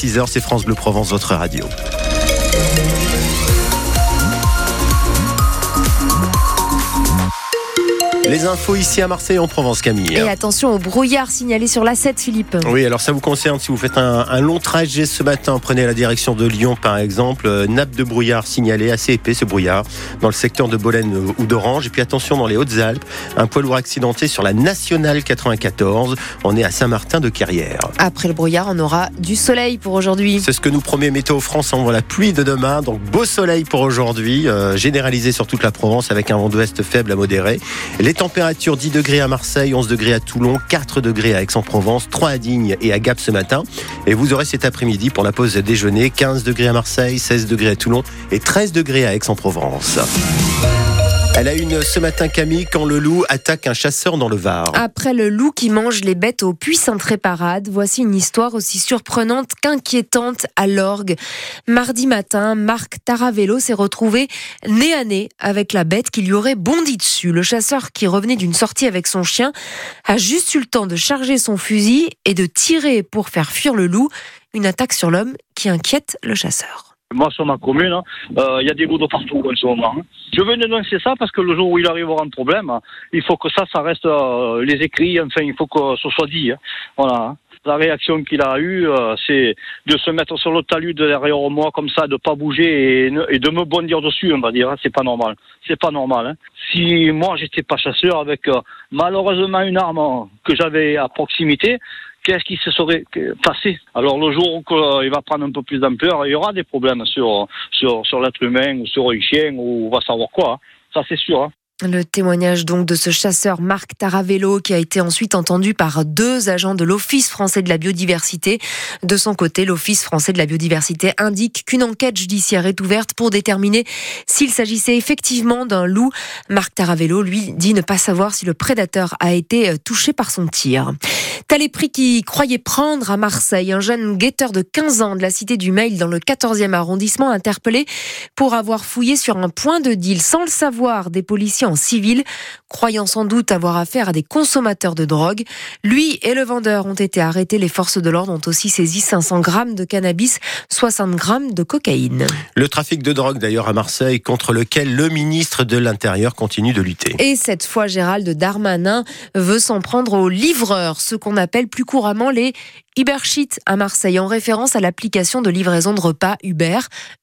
6h, c'est France Bleu Provence, votre radio. Les infos ici à Marseille en Provence, Camille. Et attention au brouillard signalé sur l'A7, Philippe. Oui, alors ça vous concerne si vous faites un, long trajet ce matin, prenez la direction de Lyon par exemple, euh, nappe de brouillard signalé, assez épais ce brouillard, dans le secteur de Bolène ou d'Orange. Et puis attention dans les Hautes-Alpes, un poids lourd accidenté sur la nationale 94. On est à Saint-Martin de Carrière. Après le brouillard, on aura du soleil pour aujourd'hui. C'est ce que nous promet Météo France. On voit la pluie de demain, donc beau soleil pour aujourd'hui, euh, généralisé sur toute la Provence avec un vent d'ouest faible à modéré. Les température 10 degrés à Marseille, 11 degrés à Toulon, 4 degrés à Aix-en-Provence, 3 à Digne et à Gap ce matin. Et vous aurez cet après-midi pour la pause déjeuner 15 degrés à Marseille, 16 degrés à Toulon et 13 degrés à Aix-en-Provence. Elle a une ce matin, Camille, quand le loup attaque un chasseur dans le Var. Après le loup qui mange les bêtes aux puissantes réparades, voici une histoire aussi surprenante qu'inquiétante à l'orgue. Mardi matin, Marc Taravello s'est retrouvé nez à nez avec la bête qui lui aurait bondi dessus. Le chasseur qui revenait d'une sortie avec son chien a juste eu le temps de charger son fusil et de tirer pour faire fuir le loup. Une attaque sur l'homme qui inquiète le chasseur. Moi, sur ma commune, euh, il y a des loups de partout en ce moment. Hein. Je veux dénoncer ça parce que le jour où il arrivera un problème, il faut que ça, ça reste euh, les écrits, enfin, il faut que ce soit dit. Hein. Voilà. La réaction qu'il a eue, euh, c'est de se mettre sur le talus de derrière moi comme ça, de pas bouger et, de me bondir dessus, on va dire. Hein. C'est pas normal. C'est pas normal. Si moi j'étais pas chasseur avec malheureusement une arme que j'avais à proximité, qu'est-ce qui se serait passé Alors le jour où euh, il va prendre un peu plus d'ampleur, il y aura des problèmes sur, sur, sur l'être humain ou sur un chien ou on va savoir quoi. Hein. Ça c'est sûr. Hein. Le témoignage donc de ce chasseur Marc Taravello qui a été ensuite entendu par deux agents de l'Office français de la biodiversité. De son côté, l'Office français de la biodiversité indique qu'une enquête judiciaire est ouverte pour déterminer s'il s'agissait effectivement d'un loup. Marc Taravello, lui, dit ne pas savoir si le prédateur a été touché par son tir. Tel est prix qu'il croyait prendre à Marseille. Un jeune guetteur de 15 ans de la cité du Mail dans le 14e arrondissement interpellé pour avoir fouillé sur un point de deal sans le savoir des policiers en civil, croyant sans doute avoir affaire à des consommateurs de drogue. Lui et le vendeur ont été arrêtés. Les forces de l'ordre ont aussi saisi 500 grammes de cannabis, 60 grammes de cocaïne. Le trafic de drogue d'ailleurs à Marseille contre lequel le ministre de l'Intérieur continue de lutter. Et cette fois, Gérald Darmanin veut s'en prendre aux livreurs, ce qu'on appelle plus couramment les Ubersheet à Marseille, en référence à l'application de livraison de repas Uber.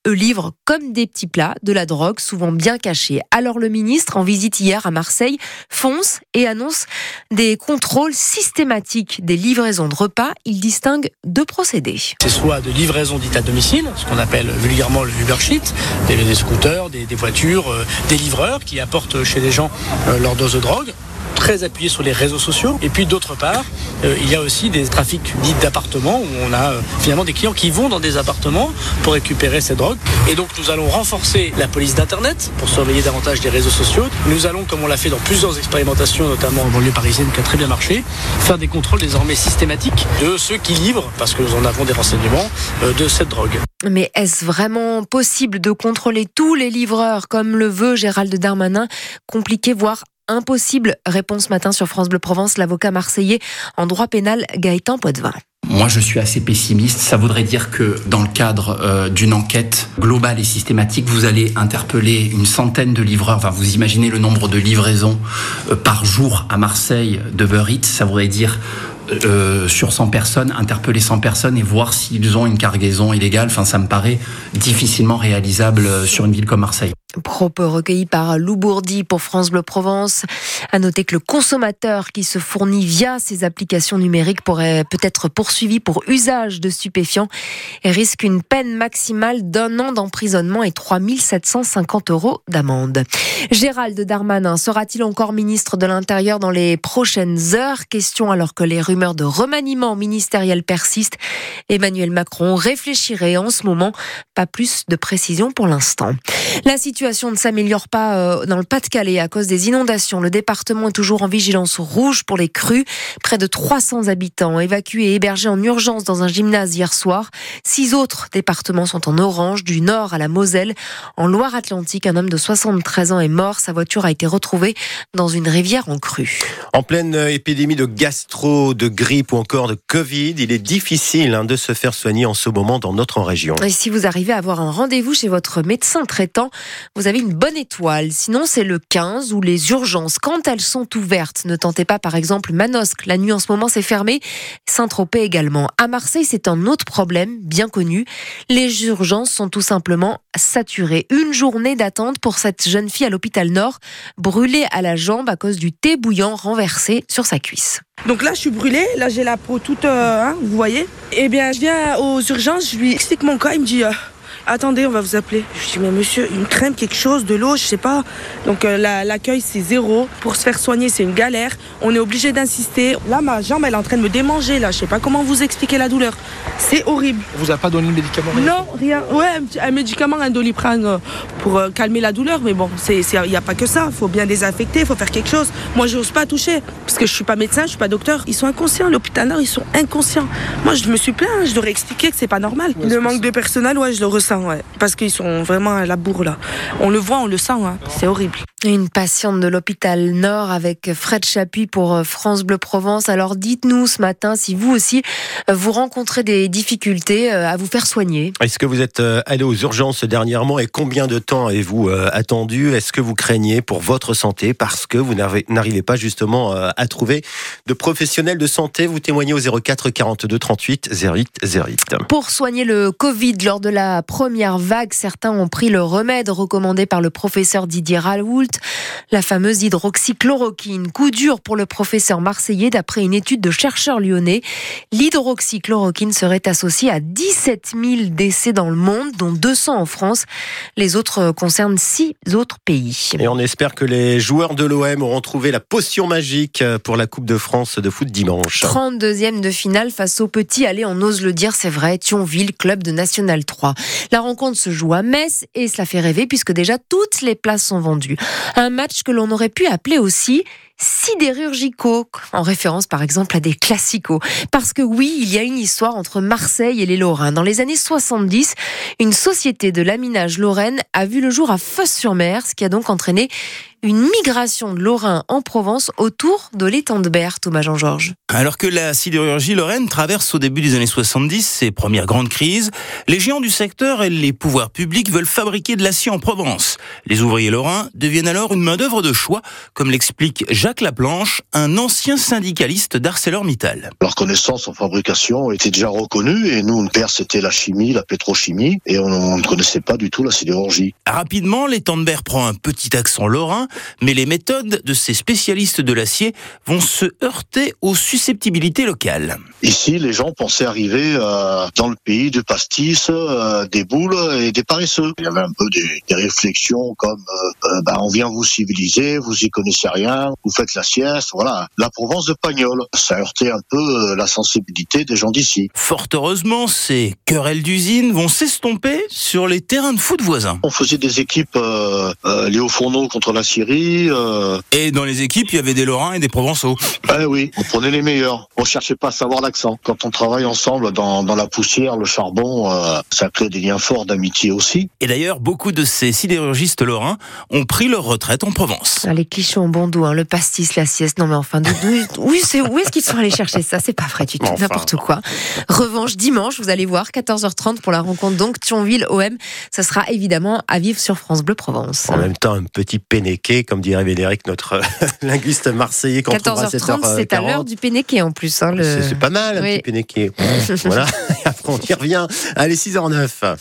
Eux livrent comme des petits plats de la drogue, souvent bien cachée. Alors le ministre, en visite hier à Marseille, fonce et annonce des contrôles systématiques des livraisons de repas. Il distingue deux procédés. C'est soit de livraison dite à domicile, ce qu'on appelle vulgairement le Ubersheet, des, des scooters, des, voitures, euh, des livreurs qui apportent chez les gens euh, leur dose de drogue très appuyé sur les réseaux sociaux. Et puis d'autre part, euh, il y a aussi des trafics dits d'appartements où on a euh, finalement des clients qui vont dans des appartements pour récupérer ces drogues. Et donc nous allons renforcer la police d'Internet pour surveiller davantage des réseaux sociaux. Nous allons, comme on l'a fait dans plusieurs expérimentations, notamment en banlieue parisienne qui a très bien marché, faire des contrôles désormais systématiques de ceux qui livrent, parce que nous en avons des renseignements, euh, de cette drogue. Mais est-ce vraiment possible de contrôler tous les livreurs comme le veut Gérald Darmanin? Compliqué, voire impossible Réponse matin sur France Bleu Provence, l'avocat marseillais en droit pénal Gaëtan Poitvin. Moi, je suis assez pessimiste. Ça voudrait dire que dans le cadre euh, d'une enquête globale et systématique, vous allez interpeller une centaine de livreurs. Enfin, vous imaginez le nombre de livraisons euh, par jour à Marseille de Eats. Ça voudrait dire euh, sur 100 personnes, interpeller 100 personnes et voir s'ils ont une cargaison illégale. Enfin, ça me paraît difficilement réalisable sur une ville comme Marseille. Propos recueillis par Lou Bourdi pour France Bleu Provence. À noter que le consommateur qui se fournit via ces applications numériques pourrait peut-être poursuivi pour usage de stupéfiants et risque une peine maximale d'un an d'emprisonnement et 3750 euros d'amende. Gérald Darmanin sera-t-il encore ministre de l'Intérieur dans les prochaines heures? Question alors que les rumeurs de remaniement ministériel persistent. Emmanuel Macron réfléchirait en ce moment. Pas plus de précision pour l'instant. La situation situation ne s'améliore pas euh, dans le Pas-de-Calais à cause des inondations. Le département est toujours en vigilance rouge pour les crues. Près de 300 habitants évacués et hébergés en urgence dans un gymnase hier soir. Six autres départements sont en orange, du nord à la Moselle. En Loire-Atlantique, un homme de 73 ans est mort. Sa voiture a été retrouvée dans une rivière en crue. En pleine épidémie de gastro, de grippe ou encore de Covid, il est difficile hein, de se faire soigner en ce moment dans notre région. Et si vous arrivez à avoir un rendez-vous chez votre médecin traitant, vous avez une bonne étoile. Sinon, c'est le 15 ou les urgences. Quand elles sont ouvertes, ne tentez pas par exemple Manosque. La nuit en ce moment, c'est fermé. Saint-Tropez également. À Marseille, c'est un autre problème bien connu. Les urgences sont tout simplement saturées. Une journée d'attente pour cette jeune fille à l'hôpital Nord, brûlée à la jambe à cause du thé bouillant renversé sur sa cuisse. Donc là, je suis brûlée. Là, j'ai la peau toute, euh, hein, vous voyez. Eh bien, je viens aux urgences. Je lui explique mon cas. Il me dit. Euh, attendez, on va vous appeler. Je dis, mais monsieur, une crème, quelque chose, de l'eau, je sais pas. Donc euh, l'accueil, c'est zéro. Pour se faire soigner, c'est une galère. On est obligé d'insister. Là, ma jambe, elle est en train de me démanger, là. Je sais pas comment vous expliquer la douleur. C'est horrible. On vous a pas donné de médicament Non, rien. Ouais, un, médicament, un doliprane euh, pour euh, calmer la douleur. Mais bon, il n'y a pas que ça. Il faut bien désinfecter, il faut faire quelque chose. Moi, je n'ose pas toucher. Parce que je suis pas médecin, je suis pas docteur. Ils sont inconscients. L'hôpital Nord, ils sont inconscients. Moi, je me suis plaint. Je leur ai expliqué que c'est pas normal. le manque de personnel, ouais, je le ressens. Ouais. Parce qu'ils sont vraiment à la bourre là. On le voit, on le sent, hein. c'est horrible. Une patiente de l'hôpital Nord avec Fred Chapuis pour euh, France Bleu Provence. Alors dites-nous ce matin si vous aussi euh, vous rencontrez des difficultés euh, à vous faire soigner. Est-ce que vous êtes allé aux urgences dernièrement et combien de temps avez-vous attendu? Est-ce que vous craignez pour votre santé parce que vous n'arrivez pas justement à trouver de professionnels de santé? Vous témoignez au 04 42 38 08 08. Pour soigner le Covid lors de la première vague, certains ont pris le remède recommandé par le professeur Didier Raoult la fameuse hydroxychloroquine. Coup dur pour le professeur marseillais d'après une étude de chercheurs lyonnais. L'hydroxychloroquine serait associée à 17 000 décès dans le monde, dont 200 en France. Les autres concernent six autres pays. Et on espère que les joueurs de l'OM auront trouvé la potion magique pour la Coupe de France de foot dimanche. 32e de finale face au petit, allez, on ose le dire, c'est vrai, Thionville, club de National 3. La rencontre se joue à Metz et cela fait rêver puisque déjà toutes les places sont vendues. Un match que l'on aurait pu appeler aussi sidérurgico, en référence par exemple à des classicos. Parce que oui, il y a une histoire entre Marseille et les Lorrains. Dans les années 70, une société de laminage lorraine a vu le jour à Fosse-sur-Mer, ce qui a donc entraîné une migration de Lorrain en Provence autour de l'étang de Berre, Thomas Jean-Georges. Alors que la sidérurgie lorraine traverse au début des années 70 ses premières grandes crises, les géants du secteur et les pouvoirs publics veulent fabriquer de l'acier en Provence. Les ouvriers lorrains deviennent alors une main-d'œuvre de choix, comme l'explique Jacques Laplanche, un ancien syndicaliste d'ArcelorMittal. Leur connaissance en fabrication était déjà reconnue et nous, père, c'était la chimie, la pétrochimie et on, ne connaissait pas du tout la sidérurgie. Rapidement, l'étang de Berre prend un petit accent lorrain mais les méthodes de ces spécialistes de l'acier vont se heurter aux susceptibilité locale. Ici, les gens pensaient arriver euh, dans le pays du pastis, euh, des boules et des paresseux. Il y avait un peu des, des réflexions comme euh, bah, on vient vous civiliser, vous y connaissez rien, vous faites la sieste, voilà. La Provence de Pagnol, ça heurtait un peu la sensibilité des gens d'ici. Fort heureusement, ces querelles d'usine vont s'estomper sur les terrains de foot voisins. On faisait des équipes Léo Fourneau contre la Syrie. Et dans les équipes, il y avait des Lorrains et des Provençaux. Eh oui, on prenait les meilleurs. On cherchait pas à savoir l'accent. Quand on travaille ensemble dans, dans la poussière, le charbon, euh, ça crée des liens forts d'amitié aussi. Et d'ailleurs, beaucoup de ces sidérurgistes lorrains ont pris leur retraite en Provence. Ah, les clichés en bon hein, le pastis, la sieste. Non mais enfin, oui, c'est où est-ce qu'ils sont allés chercher ça? C'est pas vrai tu dis n'importe quoi. Revanche dimanche, vous allez voir 14h30 pour la rencontre donc Thionville OM. Ça sera évidemment à vivre sur France Bleu Provence. En même temps, un petit pénéqué, comme dirait Védéric, notre linguiste marseillais. 14h30, c'est à l'heure du pénéqué en plus. Hein, c'est pas mal, un petit pénéqué. voilà, après on y revient. Allez, 6h09.